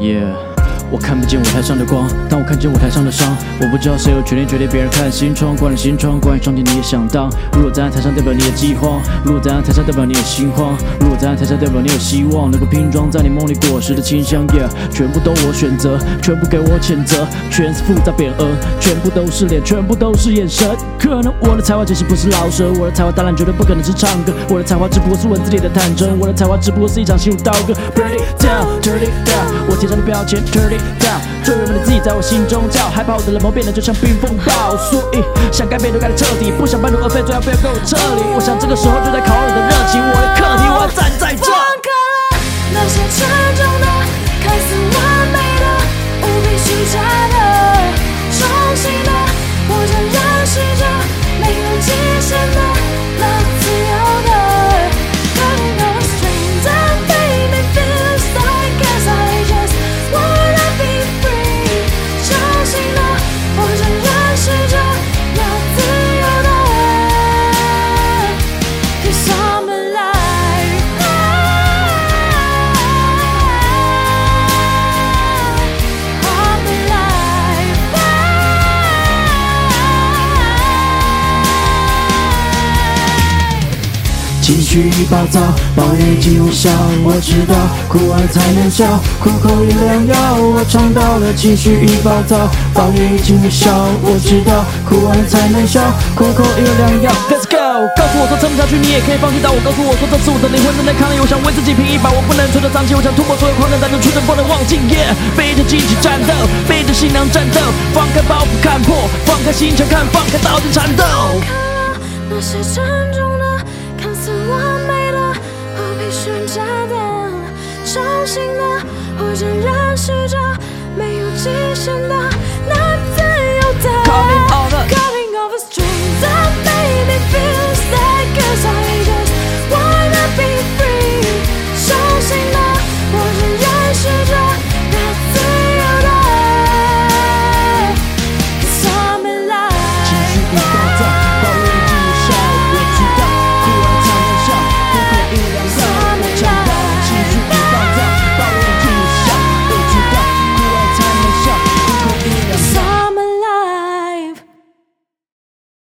Yeah，我看不见舞台上的光，但我看见舞台上的伤。我不知道谁有权利决定别人看心窗，关了心窗，关于上帝你也想当。如果站在台上代表你的饥荒，如果站在台上代表你的心慌，如果站在台上代表你有希望，能够拼装在你梦里果实的清香。Yeah，全部都我选择，全部给我谴责，全是复杂匾额，全部都是脸，全部都是眼神。可能我的才华其实不是老舌，我的才华当然绝对不可能是唱歌，我的才华只不过是文字里的坦诚，我的才华只不过是一场心舞刀割。Burn it down, 标签，turn it down，最原本的自己在我心中叫，害怕我的冷漠变得就像冰风暴，所以想改变都改得彻底，不想半途而废，最好不要跟我撤离。我想这个时候就在考验，情绪已暴躁，抱怨已经无效。我知道哭完才能笑，苦口一良药。我尝到了情绪已暴躁，抱怨已经无效。我知道哭完才能笑，苦口一良药。Let's go，告诉我说撑不下去，你也可以放弃。但我告诉我说这是我的灵魂正在抗议。我想为自己拼一把，我不能垂头丧气。我想突破所有框架，但是出征不能忘记。Yeah，背着荆棘战斗，背着信仰战斗，放开包袱看破，放开心墙看，放开刀剑缠斗。那些沉重的，重新的，我将认识着没有极限的